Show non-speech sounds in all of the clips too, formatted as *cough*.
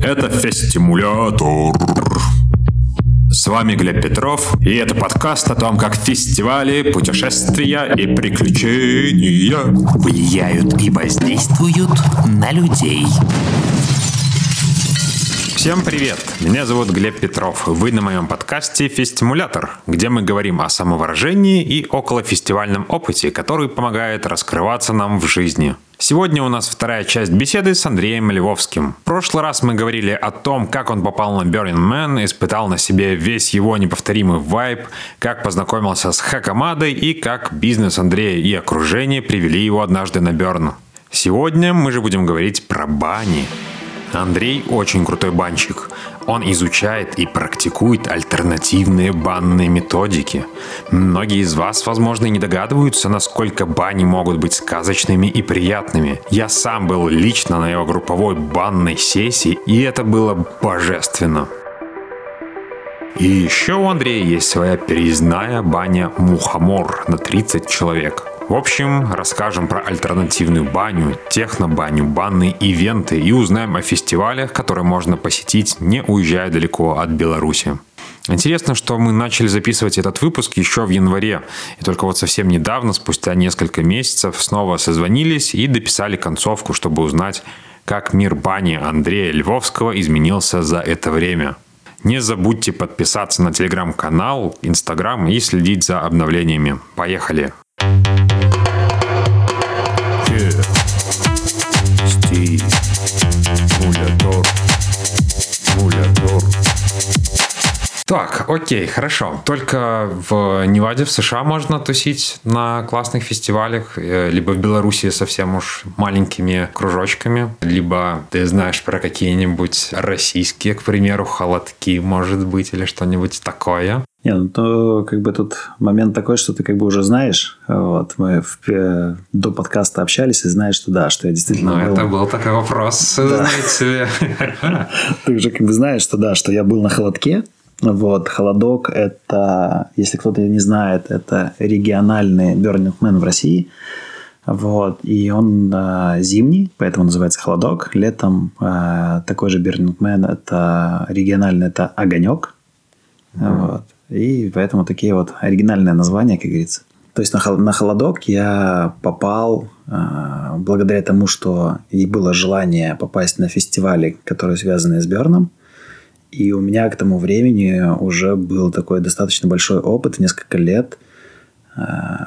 Это Фестимулятор. С вами Глеб Петров, и это подкаст о том, как фестивали, путешествия и приключения влияют и воздействуют на людей. Всем привет! Меня зовут Глеб Петров. Вы на моем подкасте «Фестимулятор», где мы говорим о самовыражении и околофестивальном опыте, который помогает раскрываться нам в жизни. Сегодня у нас вторая часть беседы с Андреем Львовским. В прошлый раз мы говорили о том, как он попал на Burning Man, испытал на себе весь его неповторимый вайб, как познакомился с Хакамадой и как бизнес Андрея и окружение привели его однажды на Берн. Сегодня мы же будем говорить про бани. Андрей очень крутой банщик. Он изучает и практикует альтернативные банные методики. Многие из вас, возможно, не догадываются, насколько бани могут быть сказочными и приятными. Я сам был лично на его групповой банной сессии, и это было божественно. И еще у Андрея есть своя переездная баня Мухомор на 30 человек. В общем, расскажем про альтернативную баню, технобаню, банные ивенты и узнаем о фестивалях, которые можно посетить, не уезжая далеко от Беларуси. Интересно, что мы начали записывать этот выпуск еще в январе. И только вот совсем недавно, спустя несколько месяцев, снова созвонились и дописали концовку, чтобы узнать, как мир бани Андрея Львовского изменился за это время. Не забудьте подписаться на телеграм-канал, инстаграм и следить за обновлениями. Поехали! Так, окей, хорошо. Только в Неваде, в США можно тусить на классных фестивалях, э, либо в Беларуси совсем уж маленькими кружочками, либо ты знаешь про какие-нибудь российские, к примеру, холодки, может быть, или что-нибудь такое. Не, ну то как бы тут момент такой, что ты как бы уже знаешь. Вот мы в, э, до подкаста общались и знаешь, что да, что я действительно. Ну, был... это был такой вопрос, да. знаете. *laughs* Ты уже как бы знаешь, что да, что я был на холодке. Вот, холодок – это, если кто-то не знает, это региональный Burning Man в России. Вот, и он э, зимний, поэтому называется холодок. Летом э, такой же Burning Man – это региональный, это огонек. Mm-hmm. Вот. И поэтому такие вот оригинальные названия, как говорится. То есть на, на холодок я попал э, благодаря тому, что и было желание попасть на фестивали, которые связаны с Берном. И у меня к тому времени уже был такой достаточно большой опыт, несколько лет э,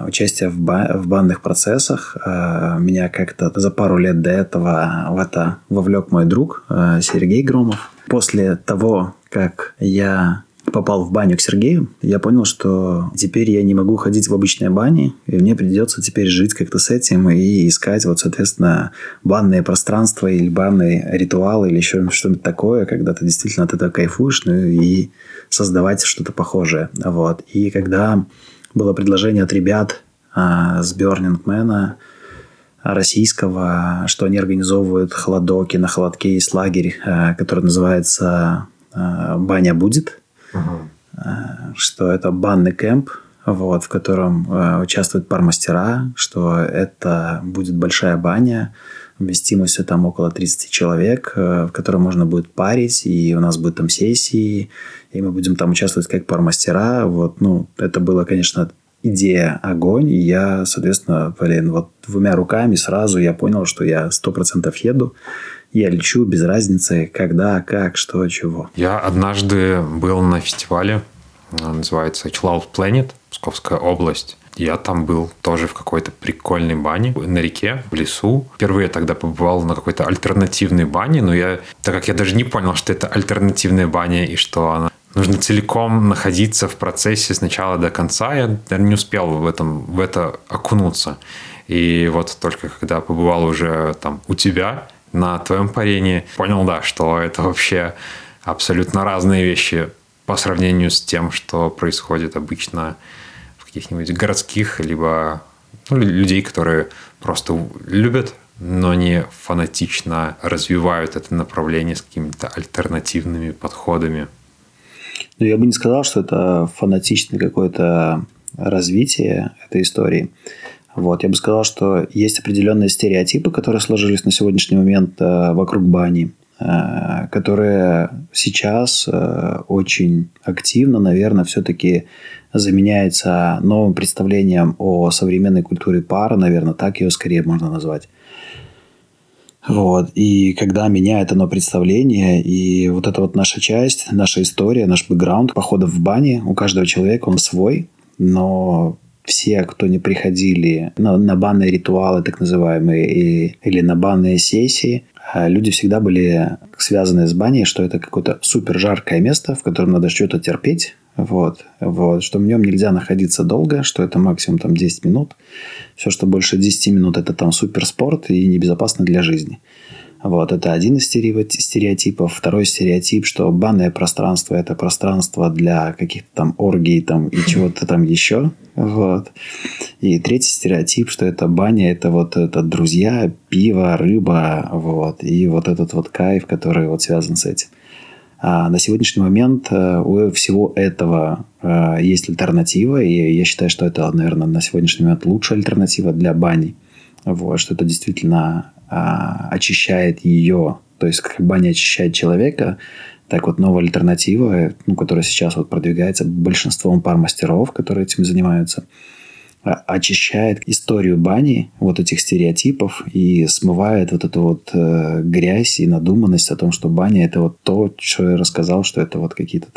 участия в, ба- в банных процессах. Э, меня как-то за пару лет до этого в это вовлек мой друг э, Сергей Громов. После того, как я попал в баню к Сергею, я понял, что теперь я не могу ходить в обычные бани, и мне придется теперь жить как-то с этим и искать, вот, соответственно, банные пространства или банные ритуалы или еще что-нибудь такое, когда ты действительно от этого кайфуешь, ну и создавать что-то похожее. Вот. И когда было предложение от ребят а, с Man, российского, что они организовывают холодоки, на холодке есть лагерь, а, который называется а, «Баня будет», uh что это банный кемп, вот, в котором э, участвуют пармастера, что это будет большая баня, вместимостью там около 30 человек, э, в которой можно будет парить, и у нас будет там сессии, и мы будем там участвовать как пармастера. Вот, ну, это было, конечно, идея огонь, и я, соответственно, блин, вот двумя руками сразу я понял, что я сто процентов еду, я лечу без разницы, когда, как, что, чего. Я однажды был на фестивале, называется Cloud Planet, Псковская область. Я там был тоже в какой-то прикольной бане на реке, в лесу. Впервые тогда побывал на какой-то альтернативной бане, но я, так как я даже не понял, что это альтернативная баня и что она нужно целиком находиться в процессе с начала до конца, я даже не успел в, этом, в это окунуться. И вот только когда побывал уже там у тебя, на твоем парении, понял, да, что это вообще абсолютно разные вещи по сравнению с тем, что происходит обычно в каких-нибудь городских, либо ну, людей, которые просто любят, но не фанатично развивают это направление с какими-то альтернативными подходами. Ну, я бы не сказал, что это фанатичное какое-то развитие этой истории. Вот, я бы сказал, что есть определенные стереотипы, которые сложились на сегодняшний момент э, вокруг бани. э, которая сейчас э, очень активно, наверное, все-таки заменяется новым представлением о современной культуре пара, наверное, так ее скорее можно назвать. Вот. И когда меняет оно представление, и вот эта вот наша часть, наша история, наш бэкграунд походов в бане, у каждого человека он свой, но все, кто не приходили на, на банные ритуалы, так называемые, и, или на банные сессии, а люди всегда были связаны с баней, что это какое-то супер жаркое место, в котором надо что-то терпеть, вот, вот, что в нем нельзя находиться долго, что это максимум там 10 минут. Все, что больше 10 минут, это там суперспорт и небезопасно для жизни. Вот, это один из стереотипов. Второй стереотип, что банное пространство – это пространство для каких-то там оргий там, и *laughs* чего-то там еще. Вот. И третий стереотип, что это баня – это вот это друзья, пиво, рыба, вот. И вот этот вот кайф, который вот связан с этим. А на сегодняшний момент э, у всего этого э, есть альтернатива, и я считаю, что это, наверное, на сегодняшний момент лучшая альтернатива для бани. Вот, что это действительно а, очищает ее, то есть как баня очищает человека, так вот новая альтернатива, ну, которая сейчас вот продвигается большинством пар мастеров, которые этим занимаются – очищает историю бани, вот этих стереотипов, и смывает вот эту вот э, грязь и надуманность о том, что баня это вот то, что я рассказал, что это вот какие-то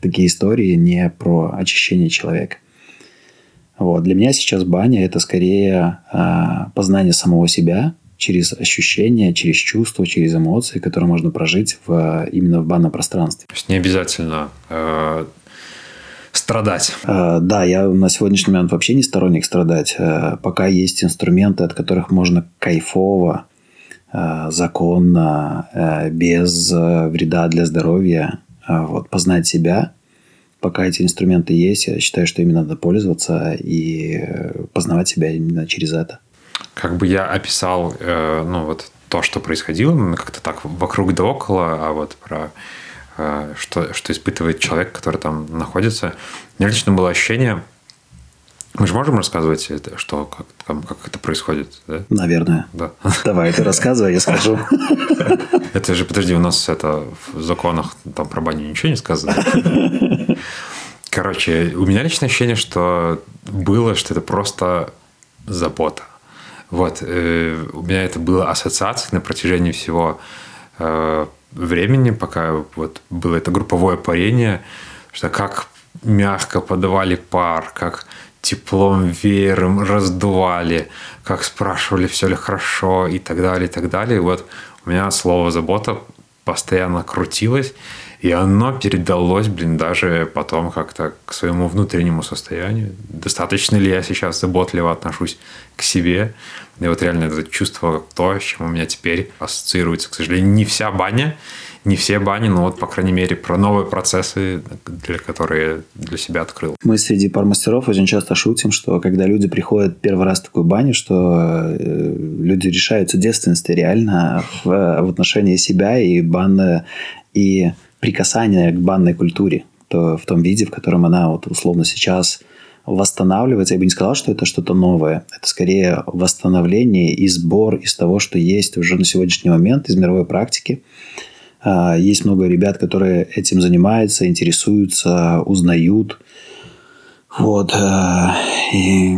такие истории не про очищение человека. Вот. Для меня сейчас баня это скорее э, познание самого себя через ощущения, через чувства, через эмоции, которые можно прожить в, именно в банном пространстве. То есть не обязательно э, страдать. Э, да, я на сегодняшний момент вообще не сторонник страдать. Э, пока есть инструменты, от которых можно кайфово, э, законно, без вреда для здоровья вот, познать себя. Пока эти инструменты есть, я считаю, что ими надо пользоваться и познавать себя именно через это. Как бы я описал, ну вот то, что происходило, как-то так вокруг да около, а вот про Э, что, что испытывает человек, который там находится. У меня лично было ощущение, мы же можем рассказывать, это, что, как, как это происходит, да? Наверное. Да. Давай, ты рассказывай, я скажу. *laughs* Это же, подожди, у нас это в законах там про баню ничего не сказано. Короче, у меня личное ощущение, что было, что это просто забота. Вот. Э, у меня это было ассоциацией на протяжении всего э, времени, пока вот было это групповое парение, что как мягко подавали пар, как теплом веером раздували, как спрашивали, все ли хорошо и так далее, и так далее. Вот у меня слово «забота» постоянно крутилось, и оно передалось, блин, даже потом как-то к своему внутреннему состоянию. Достаточно ли я сейчас заботливо отношусь к себе? И вот реально это чувство, то, с чем у меня теперь ассоциируется. К сожалению, не вся баня, не все бани, но вот, по крайней мере, про новые процессы, для которые для себя открыл. Мы среди пармастеров очень часто шутим, что когда люди приходят первый раз в такую баню, что э, люди решаются девственности реально в, в отношении себя и банны, и прикасания к банной культуре то, в том виде, в котором она вот условно сейчас восстанавливается. Я бы не сказал, что это что-то новое. Это скорее восстановление и сбор из того, что есть уже на сегодняшний момент из мировой практики. А, есть много ребят, которые этим занимаются, интересуются, узнают. Вот. А, и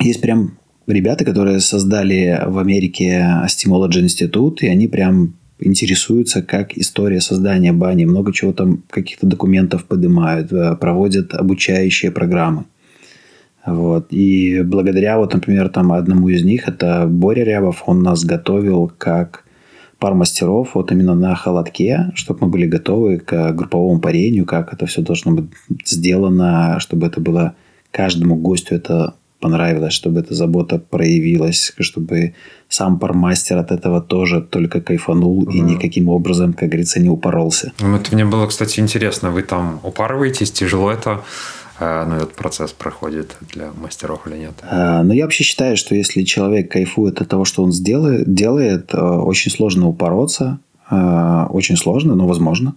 есть прям ребята, которые создали в Америке Stimology институт, и они прям интересуются, как история создания бани, много чего там, каких-то документов поднимают, э, проводят обучающие программы. Вот. И благодаря, вот, например, там одному из них, это Боря Рябов, он нас готовил как пар мастеров вот именно на холодке, чтобы мы были готовы к групповому парению, как это все должно быть сделано, чтобы это было каждому гостю это понравилось, чтобы эта забота проявилась, чтобы сам пармастер от этого тоже только кайфанул угу. и никаким образом, как говорится, не упоролся. Ну, это мне было, кстати, интересно. Вы там упарываетесь, тяжело это э, ну, этот процесс проходит для мастеров или нет? А, ну, я вообще считаю, что если человек кайфует от того, что он сделает, делает, э, очень сложно упороться. Э, очень сложно, но возможно.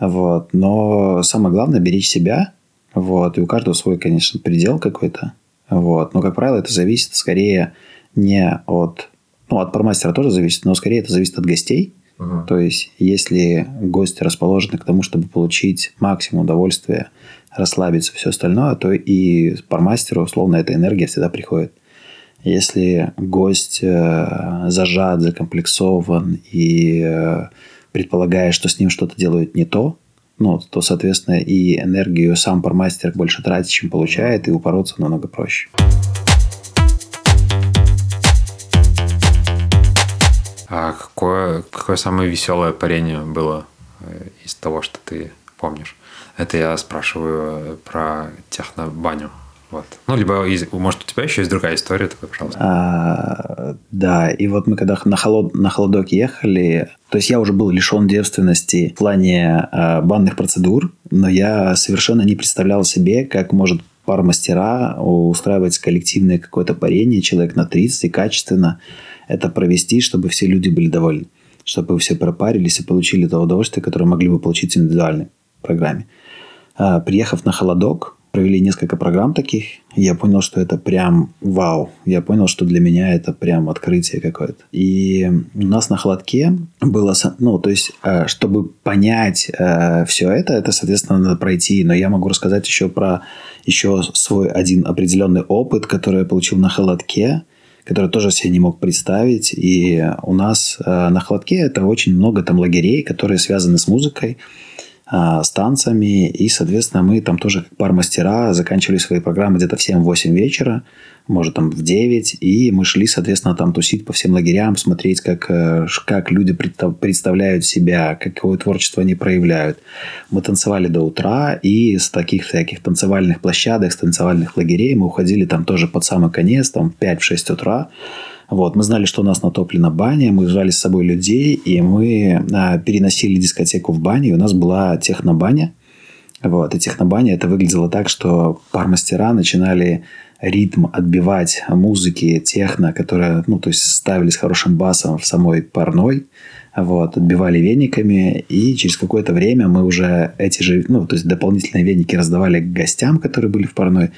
Вот. Но самое главное – беречь себя. Вот. И у каждого свой, конечно, предел какой-то. Вот. Но, как правило, это зависит скорее не от... Ну, от промастера тоже зависит, но скорее это зависит от гостей. Угу. То есть, если гости расположены к тому, чтобы получить максимум удовольствия, расслабиться, все остальное, то и пармастеру, условно, эта энергия всегда приходит. Если гость э, зажат, закомплексован и э, предполагает, что с ним что-то делают не то, ну, то, соответственно, и энергию сам пармастер больше тратит, чем получает, и упороться намного проще. А какое, какое самое веселое парение было э, из того, что ты помнишь? Это я спрашиваю про технобаню. Вот. Ну, либо, может, у тебя еще есть другая история, такой, пожалуйста. А, да, и вот мы когда на, холод, на холодок ехали, то есть я уже был лишен девственности в плане э, банных процедур, но я совершенно не представлял себе, как может пара мастера устраивать коллективное какое-то парение, человек на 30 и качественно это провести, чтобы все люди были довольны, чтобы все пропарились и получили то удовольствие, которое могли бы получить в индивидуальной программе. А, приехав на холодок, провели несколько программ таких, я понял, что это прям вау. Я понял, что для меня это прям открытие какое-то. И у нас на холодке было, ну, то есть, э, чтобы понять э, все это, это, соответственно, надо пройти. Но я могу рассказать еще про еще свой один определенный опыт, который я получил на холодке который тоже себе не мог представить. И у нас э, на холодке это очень много там лагерей, которые связаны с музыкой. А, с танцами. И, соответственно, мы там тоже как пар мастера заканчивали свои программы где-то в 7-8 вечера, может, там в 9. И мы шли, соответственно, там тусить по всем лагерям, смотреть, как, э, как люди представляют себя, какое творчество они проявляют. Мы танцевали до утра, и с таких всяких танцевальных площадок, с танцевальных лагерей мы уходили там тоже под самый конец, там 5-6 утра. Вот, мы знали, что у нас натоплена баня, мы звали с собой людей, и мы а, переносили дискотеку в баню, и у нас была технобаня. Вот, и технобаня это выглядело так, что пармастера начинали ритм отбивать музыки техно, которая, ну, то есть ставили с хорошим басом в самой парной, вот, отбивали вениками, и через какое-то время мы уже эти же, ну, то есть дополнительные веники раздавали гостям, которые были в парной,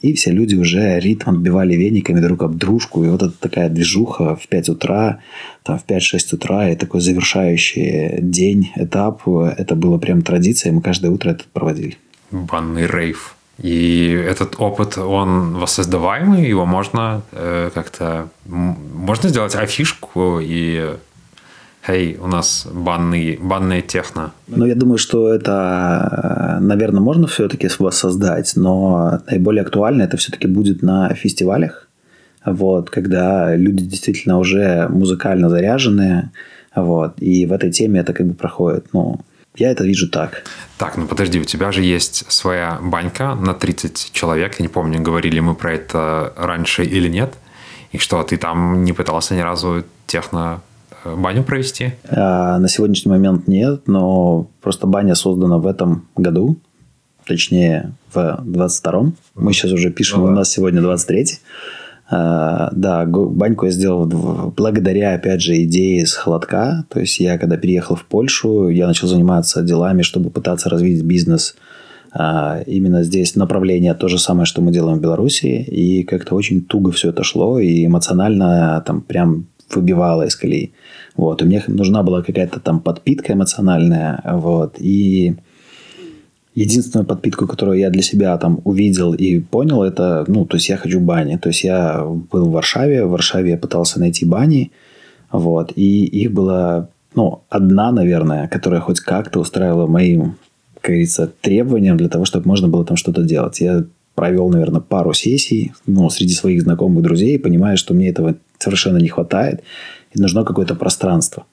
и все люди уже ритм отбивали вениками друг об дружку, и вот это такая движуха в 5 утра, там в 5-6 утра, и такой завершающий день, этап, это было прям традиция, мы каждое утро это проводили. Банный рейв. И этот опыт, он воссоздаваемый, его можно э, как-то... Можно сделать афишку и Эй, у нас банный, банная техно. Ну, я думаю, что это, наверное, можно все-таки воссоздать, но наиболее актуально это все-таки будет на фестивалях, вот, когда люди действительно уже музыкально заряженные, вот, и в этой теме это как бы проходит, ну, я это вижу так. Так, ну подожди, у тебя же есть своя банька на 30 человек. Я не помню, говорили мы про это раньше или нет. И что, ты там не пытался ни разу техно баню провести? А, на сегодняшний момент нет, но просто баня создана в этом году, точнее в 22-м. Мы сейчас уже пишем, ну, у нас сегодня 23-й. А, да, баньку я сделал благодаря, опять же, идее с холодка. То есть я, когда переехал в Польшу, я начал заниматься делами, чтобы пытаться развить бизнес а, именно здесь направление то же самое, что мы делаем в Беларуси, и как-то очень туго все это шло, и эмоционально там прям выбивало из колеи. Вот. И мне нужна была какая-то там подпитка эмоциональная. Вот. И единственную подпитку, которую я для себя там увидел и понял, это, ну, то есть я хочу бани. То есть я был в Варшаве, в Варшаве я пытался найти бани, вот, и их было, ну, одна, наверное, которая хоть как-то устраивала моим, как говорится, требованиям для того, чтобы можно было там что-то делать. Я провел, наверное, пару сессий, ну, среди своих знакомых друзей, понимая, что мне этого совершенно не хватает и нужно какое-то пространство.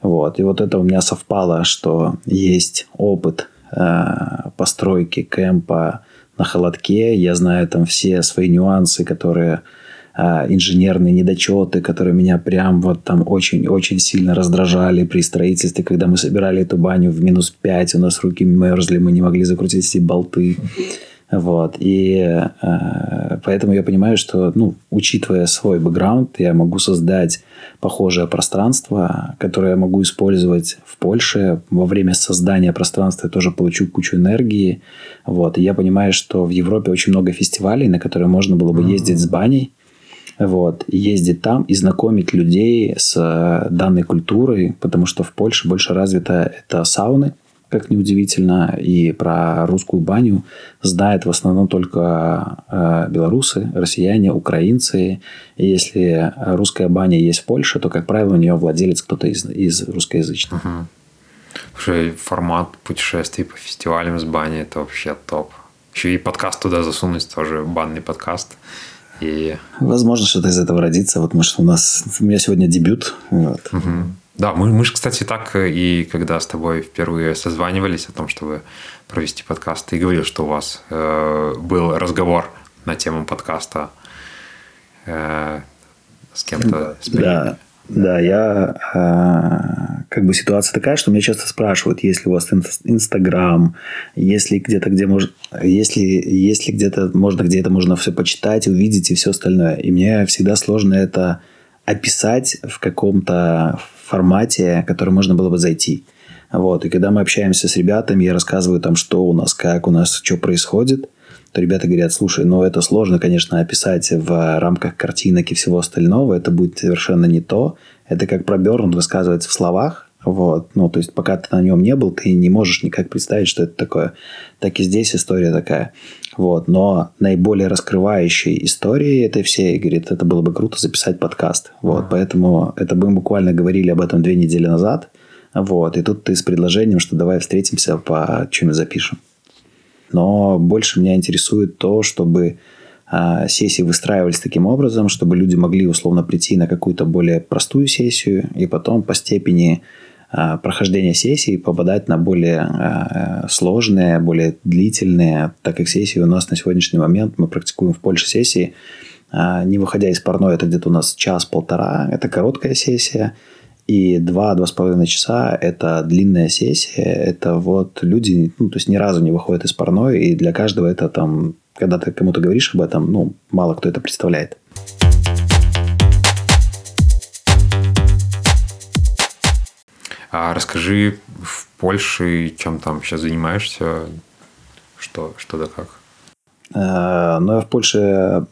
Вот. И вот это у меня совпало, что есть опыт э, постройки кемпа на холодке. Я знаю там все свои нюансы, которые э, инженерные недочеты, которые меня прям вот там очень-очень сильно раздражали при строительстве, когда мы собирали эту баню в минус 5, у нас руки мерзли, мы не могли закрутить эти болты. Вот. И э, поэтому я понимаю, что, ну, учитывая свой бэкграунд, я могу создать похожее пространство, которое я могу использовать в Польше. Во время создания пространства я тоже получу кучу энергии. Вот. И я понимаю, что в Европе очень много фестивалей, на которые можно было бы ездить с баней. Вот, ездить там и знакомить людей с э, данной культурой, потому что в Польше больше развито это сауны, как неудивительно, и про русскую баню знают в основном только э, белорусы, россияне, украинцы. И если русская баня есть в Польше, то, как правило, у нее владелец кто-то из, из русскоязычных. Угу. Слушай, формат путешествий по фестивалям с баней – это вообще топ. Еще и подкаст туда засунуть, тоже банный подкаст. И... Возможно, что-то из этого родится. Вот, может, у нас... У меня сегодня дебют. Вот. Угу. Да, мы, мы же, кстати, так и когда с тобой впервые созванивались о том, чтобы провести подкаст, ты говорил, что у вас э, был разговор на тему подкаста э, с кем-то. С да, да, я э, как бы ситуация такая, что меня часто спрашивают, если у вас Инстаграм, если где-то где может, если если где-то можно где это можно все почитать, увидеть и все остальное, и мне всегда сложно это описать в каком-то формате, который можно было бы зайти. Вот. И когда мы общаемся с ребятами, я рассказываю там, что у нас, как у нас, что происходит, то ребята говорят, слушай, ну это сложно, конечно, описать в рамках картинок и всего остального, это будет совершенно не то. Это как про Берн высказывается в словах, вот. Ну, то есть, пока ты на нем не был, ты не можешь никак представить, что это такое. Так и здесь история такая. Вот. Но наиболее раскрывающей историей этой всей, говорит, это было бы круто записать подкаст. Вот. Поэтому это мы буквально говорили об этом две недели назад. Вот. И тут ты с предложением, что давай встретимся, по чем запишем. Но больше меня интересует то, чтобы а, сессии выстраивались таким образом, чтобы люди могли условно прийти на какую-то более простую сессию и потом по степени а, прохождения сессии попадать на более а, сложные, более длительные, так как сессии у нас на сегодняшний момент, мы практикуем в Польше сессии, а, не выходя из парной, это где-то у нас час-полтора, это короткая сессия, и два-два с половиной часа – это длинная сессия. Это вот люди, ну, то есть ни разу не выходят из парной, и для каждого это там, когда ты кому-то говоришь об этом, ну, мало кто это представляет. А расскажи в Польше, чем там сейчас занимаешься, что, что да как? Э, ну, я в Польше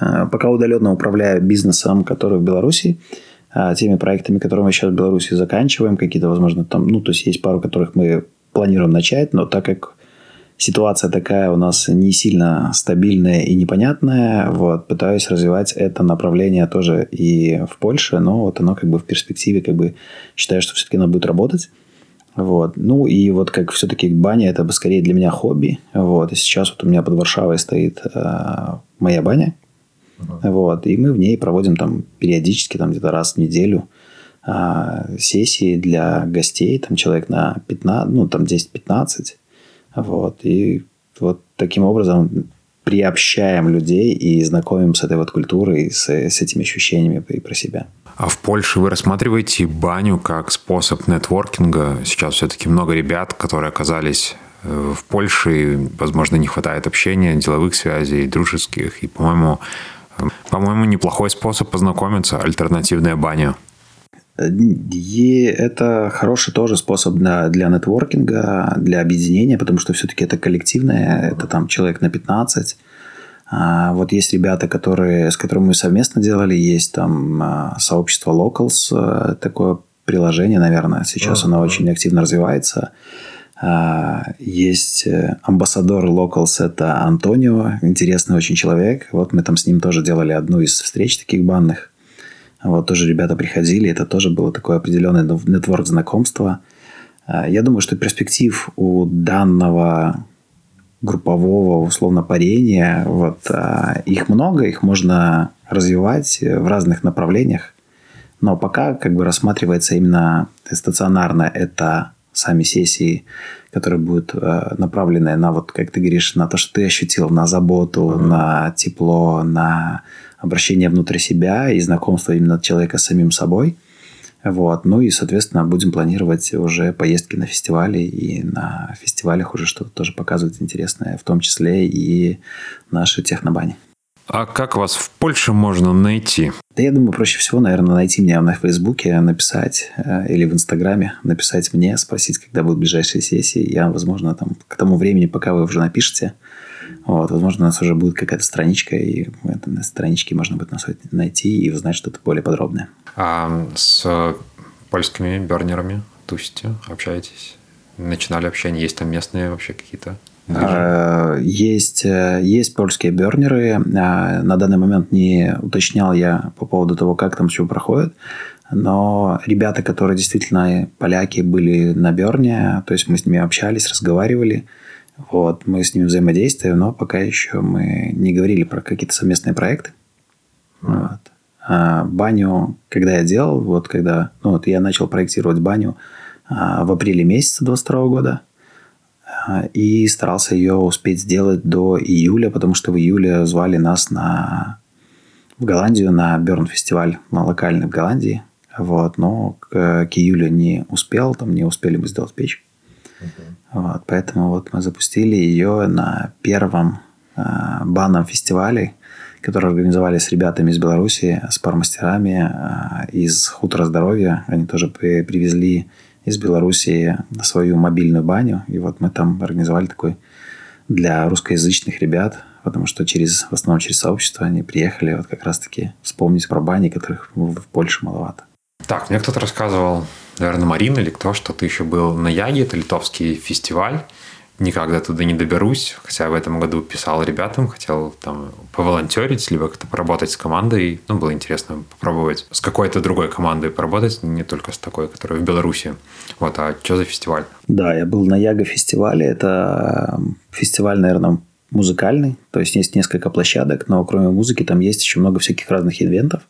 э, пока удаленно управляю бизнесом, который в Беларуси, э, теми проектами, которые мы сейчас в Беларуси заканчиваем, какие-то, возможно, там, ну, то есть есть пару, которых мы планируем начать, но так как ситуация такая у нас не сильно стабильная и непонятная. Вот, пытаюсь развивать это направление тоже и в Польше, но вот оно как бы в перспективе как бы считаю, что все-таки оно будет работать. Вот. Ну и вот как все-таки баня это бы скорее для меня хобби. Вот. И сейчас вот у меня под Варшавой стоит э, моя баня. Uh-huh. Вот. И мы в ней проводим там периодически, там где-то раз в неделю э, сессии для гостей. Там человек на 15, ну там 10-15. Вот. И вот таким образом приобщаем людей и знакомим с этой вот культурой, с, с этими ощущениями и про себя. А в Польше вы рассматриваете баню как способ нетворкинга? Сейчас все-таки много ребят, которые оказались э, в Польше, и, возможно, не хватает общения, деловых связей, дружеских. И, по-моему, э, по-моему, неплохой способ познакомиться, альтернативная баня. И это хороший тоже способ для, для нетворкинга, для объединения, потому что все-таки это коллективное, это там человек на 15. А вот есть ребята, которые, с которыми мы совместно делали, есть там а, сообщество Locals, а, такое приложение, наверное, сейчас оно очень активно развивается. А, есть э, амбассадор Locals, это Антонио, интересный очень человек. Вот мы там с ним тоже делали одну из встреч таких банных. Вот тоже ребята приходили, это тоже было такое определенное нетворк знакомства. А, я думаю, что перспектив у данного группового условно парения, вот, а, их много, их можно развивать в разных направлениях. Но пока как бы рассматривается именно стационарно это сами сессии, которые будут э, направлены на, вот, как ты говоришь, на то, что ты ощутил, на заботу, uh-huh. на тепло, на обращение внутрь себя и знакомство именно человека с самим собой. Вот. Ну и, соответственно, будем планировать уже поездки на фестивали и на фестивалях уже что-то тоже показывать интересное, в том числе и наши технобани. А как вас в Польше можно найти? Да я думаю, проще всего, наверное, найти меня на Фейсбуке, написать э, или в Инстаграме, написать мне, спросить, когда будут ближайшие сессии. Я, возможно, там к тому времени, пока вы уже напишете, Вот, возможно, у нас уже будет какая-то страничка, и на страничке можно будет нас найти и узнать что-то более подробное. А с польскими бернерами тусите, общаетесь? Начинали общение? Есть там местные вообще какие-то? А, есть, э, есть польские бернеры. А, на данный момент не уточнял я по поводу того, как там все проходит. Но ребята, которые действительно поляки были на Берне, то есть мы с ними общались, разговаривали, вот, мы с ними взаимодействуем, но пока еще мы не говорили про какие-то совместные проекты. Вот. А баню, когда я делал, вот когда, ну вот я начал проектировать баню а, в апреле месяца 22 года, а, и старался ее успеть сделать до июля, потому что в июле звали нас на в Голландию на Берн фестиваль, на локальный в Голландии. Вот, но к, к июлю не успел, там не успели мы сделать печь. Uh-huh. Вот, поэтому вот мы запустили ее на первом э, банном фестивале, который организовали с ребятами из Беларуси, с пармастерами э, из Хутора Здоровья. Они тоже при, привезли из Беларуси свою мобильную баню. И вот мы там организовали такой для русскоязычных ребят, потому что через, в основном через сообщество они приехали вот как раз-таки вспомнить про бани, которых в Польше маловато. Так, мне кто-то рассказывал, наверное, Марина или кто, что ты еще был на Яге, это литовский фестиваль. Никогда туда не доберусь, хотя в этом году писал ребятам, хотел там поволонтерить, либо как-то поработать с командой. Ну, было интересно попробовать с какой-то другой командой поработать, не только с такой, которая в Беларуси. Вот, а что за фестиваль? Да, я был на Яго фестивале. Это фестиваль, наверное, музыкальный. То есть есть несколько площадок, но кроме музыки там есть еще много всяких разных ивентов.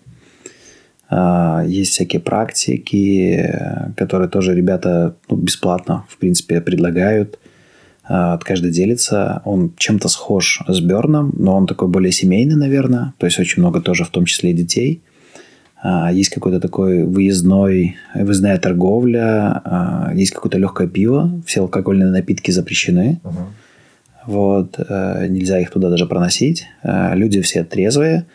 А, есть всякие практики, которые тоже ребята ну, бесплатно, в принципе, предлагают. А, каждый делится. Он чем-то схож с Берном, но он такой более семейный, наверное. То есть очень много тоже, в том числе и детей. А, есть какой-то такой выездной, выездная торговля, есть какое-то легкое пиво, все алкогольные напитки запрещены. Uh-huh. Вот, э, нельзя их туда даже проносить. Люди все трезвые.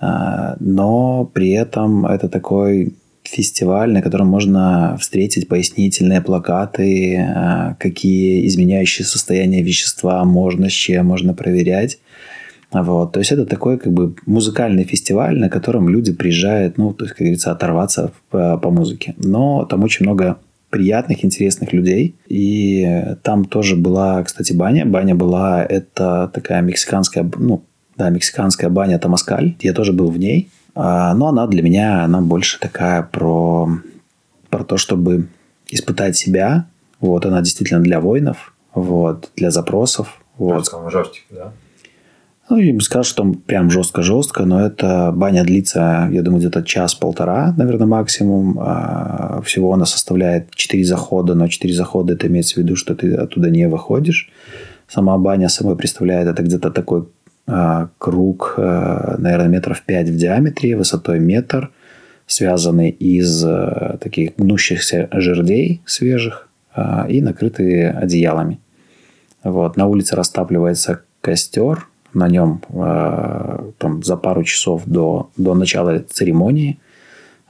А, но при этом это такой фестиваль, на котором можно встретить пояснительные плакаты, а, какие изменяющие состояние вещества можно, с чем можно проверять. Вот. То есть это такой как бы музыкальный фестиваль, на котором люди приезжают, ну, то есть, как говорится, оторваться по, по музыке. Но там очень много приятных, интересных людей. И там тоже была, кстати, баня. Баня была, это такая мексиканская, ну, да, мексиканская баня Тамаскаль. Я тоже был в ней. А, но она для меня, она больше такая про, про то, чтобы испытать себя. Вот, она действительно для воинов, вот, для запросов. Вот. Жестик, да? Ну, я бы сказал, что прям жестко-жестко, но эта баня длится, я думаю, где-то час-полтора, наверное, максимум. А, всего она составляет 4 захода, но 4 захода это имеется в виду, что ты оттуда не выходишь. Сама баня собой представляет это где-то такой круг, а, наверное, метров 5 в диаметре, высотой метр, связанный из а, таких гнущихся жердей свежих и накрытые одеялами. Вот. На улице растапливается костер, на нем там, за пару часов до, до начала церемонии,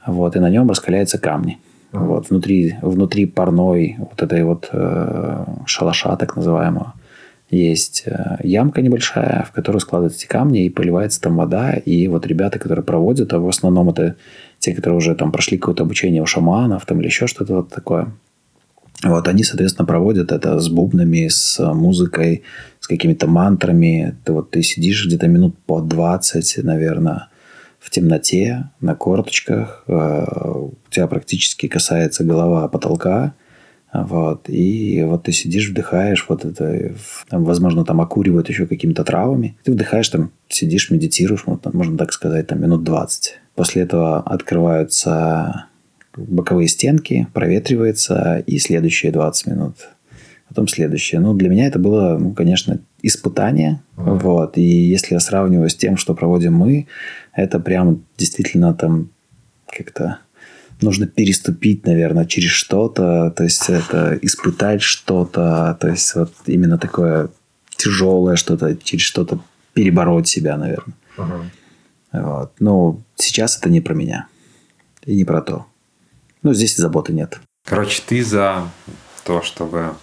вот, и на нем раскаляются камни. Вот, внутри, внутри парной вот этой вот э, шалаша, так называемого, есть э, ямка небольшая, в которую складываются эти камни, и поливается там вода. И вот ребята, которые проводят, а в основном это те, которые уже там прошли какое-то обучение у шаманов там, или еще что-то вот такое. Вот они, соответственно, проводят это с бубнами, с музыкой, с какими-то мантрами. Ты вот ты сидишь где-то минут по 20, наверное, в темноте, на корточках. Э, у тебя практически касается голова потолка. Вот. И вот ты сидишь, вдыхаешь вот это, там, возможно, там окуривают еще какими-то травами. Ты вдыхаешь, там, сидишь, медитируешь, вот, можно так сказать, там, минут 20. После этого открываются боковые стенки, проветривается, и следующие 20 минут. Потом следующее. Ну, для меня это было, ну, конечно, испытание. Mm-hmm. Вот. И если я сравниваю с тем, что проводим мы, это прям действительно там как-то нужно переступить, наверное, через что-то, то есть это испытать что-то, то есть вот именно такое тяжелое что-то, через что-то перебороть себя, наверное. Uh-huh. Вот. Но сейчас это не про меня и не про то. Ну, здесь заботы нет. Короче, ты за то, чтобы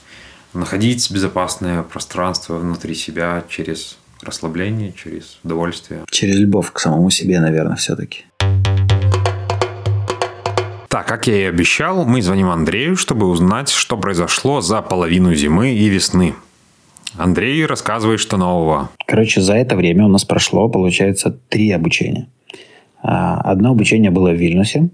находить безопасное пространство внутри себя через расслабление, через удовольствие. Через любовь к самому себе, наверное, все-таки. Так, как я и обещал, мы звоним Андрею, чтобы узнать, что произошло за половину зимы и весны. Андрей рассказывает, что нового. Короче, за это время у нас прошло, получается, три обучения. А, одно обучение было в Вильнюсе.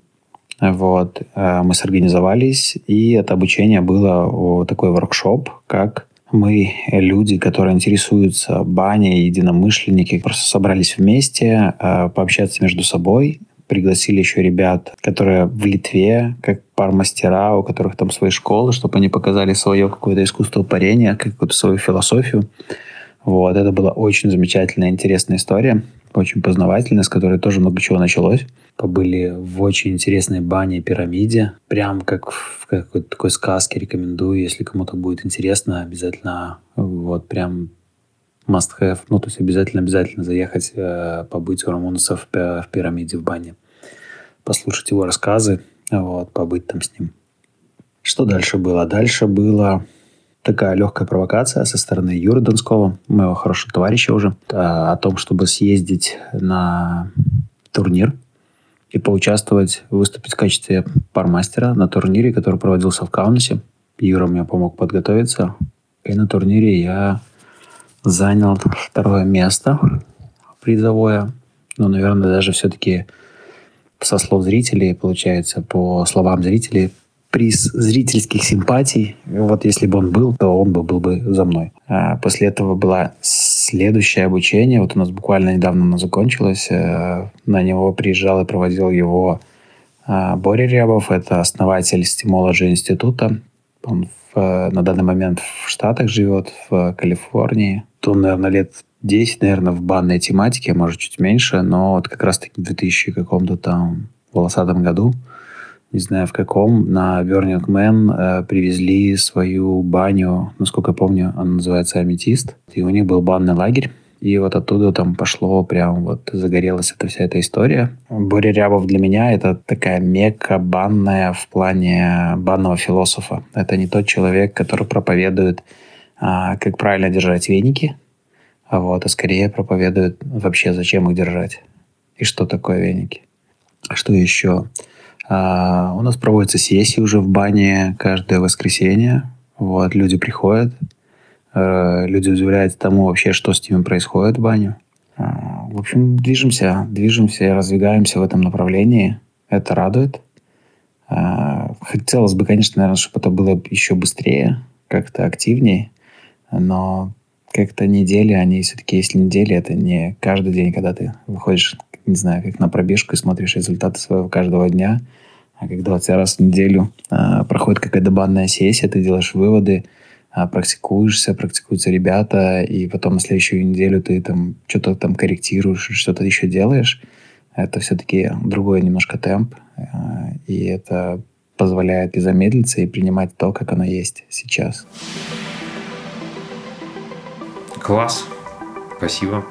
Вот. А, мы сорганизовались, и это обучение было такой воркшоп, как мы, люди, которые интересуются баней, единомышленники, просто собрались вместе, а, пообщаться между собой, пригласили еще ребят, которые в Литве, как пар мастера, у которых там свои школы, чтобы они показали свое какое-то искусство парения, какую-то свою философию. Вот, это была очень замечательная, интересная история, очень познавательная, с которой тоже много чего началось. Побыли в очень интересной бане пирамиде, прям как в какой-то такой сказке рекомендую, если кому-то будет интересно, обязательно вот прям must have, ну, то есть обязательно-обязательно заехать, э, побыть у Рамонуса в, в пирамиде в бане, послушать его рассказы, вот, побыть там с ним. Что дальше было? Дальше было такая легкая провокация со стороны Юры Донского, моего хорошего товарища уже, о том, чтобы съездить на турнир и поучаствовать, выступить в качестве пармастера на турнире, который проводился в Каунасе. Юра мне помог подготовиться. И на турнире я занял второе место призовое. Ну, наверное, даже все-таки со слов зрителей, получается, по словам зрителей, приз зрительских симпатий. Вот если бы он был, то он бы был бы за мной. А после этого было следующее обучение. Вот у нас буквально недавно оно закончилось. Э, на него приезжал и проводил его а, Боря Рябов. Это основатель Стимолоджи института. Он в, на данный момент в Штатах живет, в Калифорнии. То, наверное, лет 10, наверное, в банной тематике, может, чуть меньше, но вот как раз-таки в 2000 каком-то там волосатом году, не знаю в каком, на Burning Man э, привезли свою баню, насколько я помню, она называется Аметист, и у них был банный лагерь, и вот оттуда там пошло прям вот загорелась эта вся эта история. Боря Рябов для меня это такая мека банная в плане банного философа. Это не тот человек, который проповедует а, как правильно держать веники, а вот, а скорее проповедует вообще, зачем их держать и что такое веники. Что еще? А, у нас проводятся сессии уже в бане каждое воскресенье. Вот, люди приходят, люди удивляются тому вообще, что с ними происходит в бане. А, в общем, движемся, движемся и раздвигаемся в этом направлении. Это радует. А, хотелось бы, конечно, наверное, чтобы это было еще быстрее, как-то активнее но как-то недели, они все-таки, если недели, это не каждый день, когда ты выходишь, не знаю, как на пробежку и смотришь результаты своего каждого дня, а как 20 раз в неделю а, проходит какая-то банная сессия, ты делаешь выводы, практикуешься, практикуются ребята, и потом на следующую неделю ты там что-то там корректируешь, что-то еще делаешь. Это все-таки другой немножко темп, а, и это позволяет и замедлиться, и принимать то, как оно есть сейчас. Класс. Спасибо.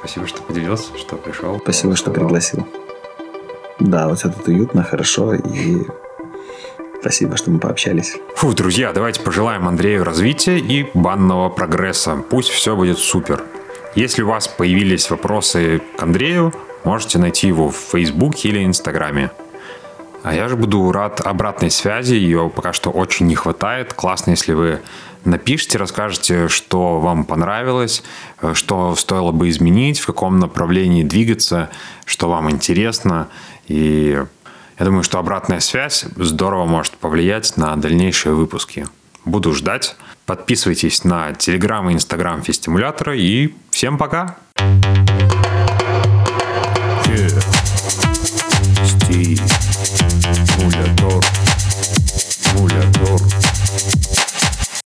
Спасибо, что поделился, что пришел. Спасибо, что пригласил. Да, вот это уютно, хорошо и Спасибо, что мы пообщались. Фу, друзья, давайте пожелаем Андрею развития и банного прогресса. Пусть все будет супер. Если у вас появились вопросы к Андрею, можете найти его в Фейсбуке или Инстаграме. А я же буду рад обратной связи, ее пока что очень не хватает. Классно, если вы напишите, расскажете, что вам понравилось, э, что стоило бы изменить, в каком направлении двигаться, что вам интересно. И я думаю, что обратная связь здорово может повлиять на дальнейшие выпуски. Буду ждать. Подписывайтесь на Телеграм и Инстаграм Фестимулятора и всем пока! Стимулятор.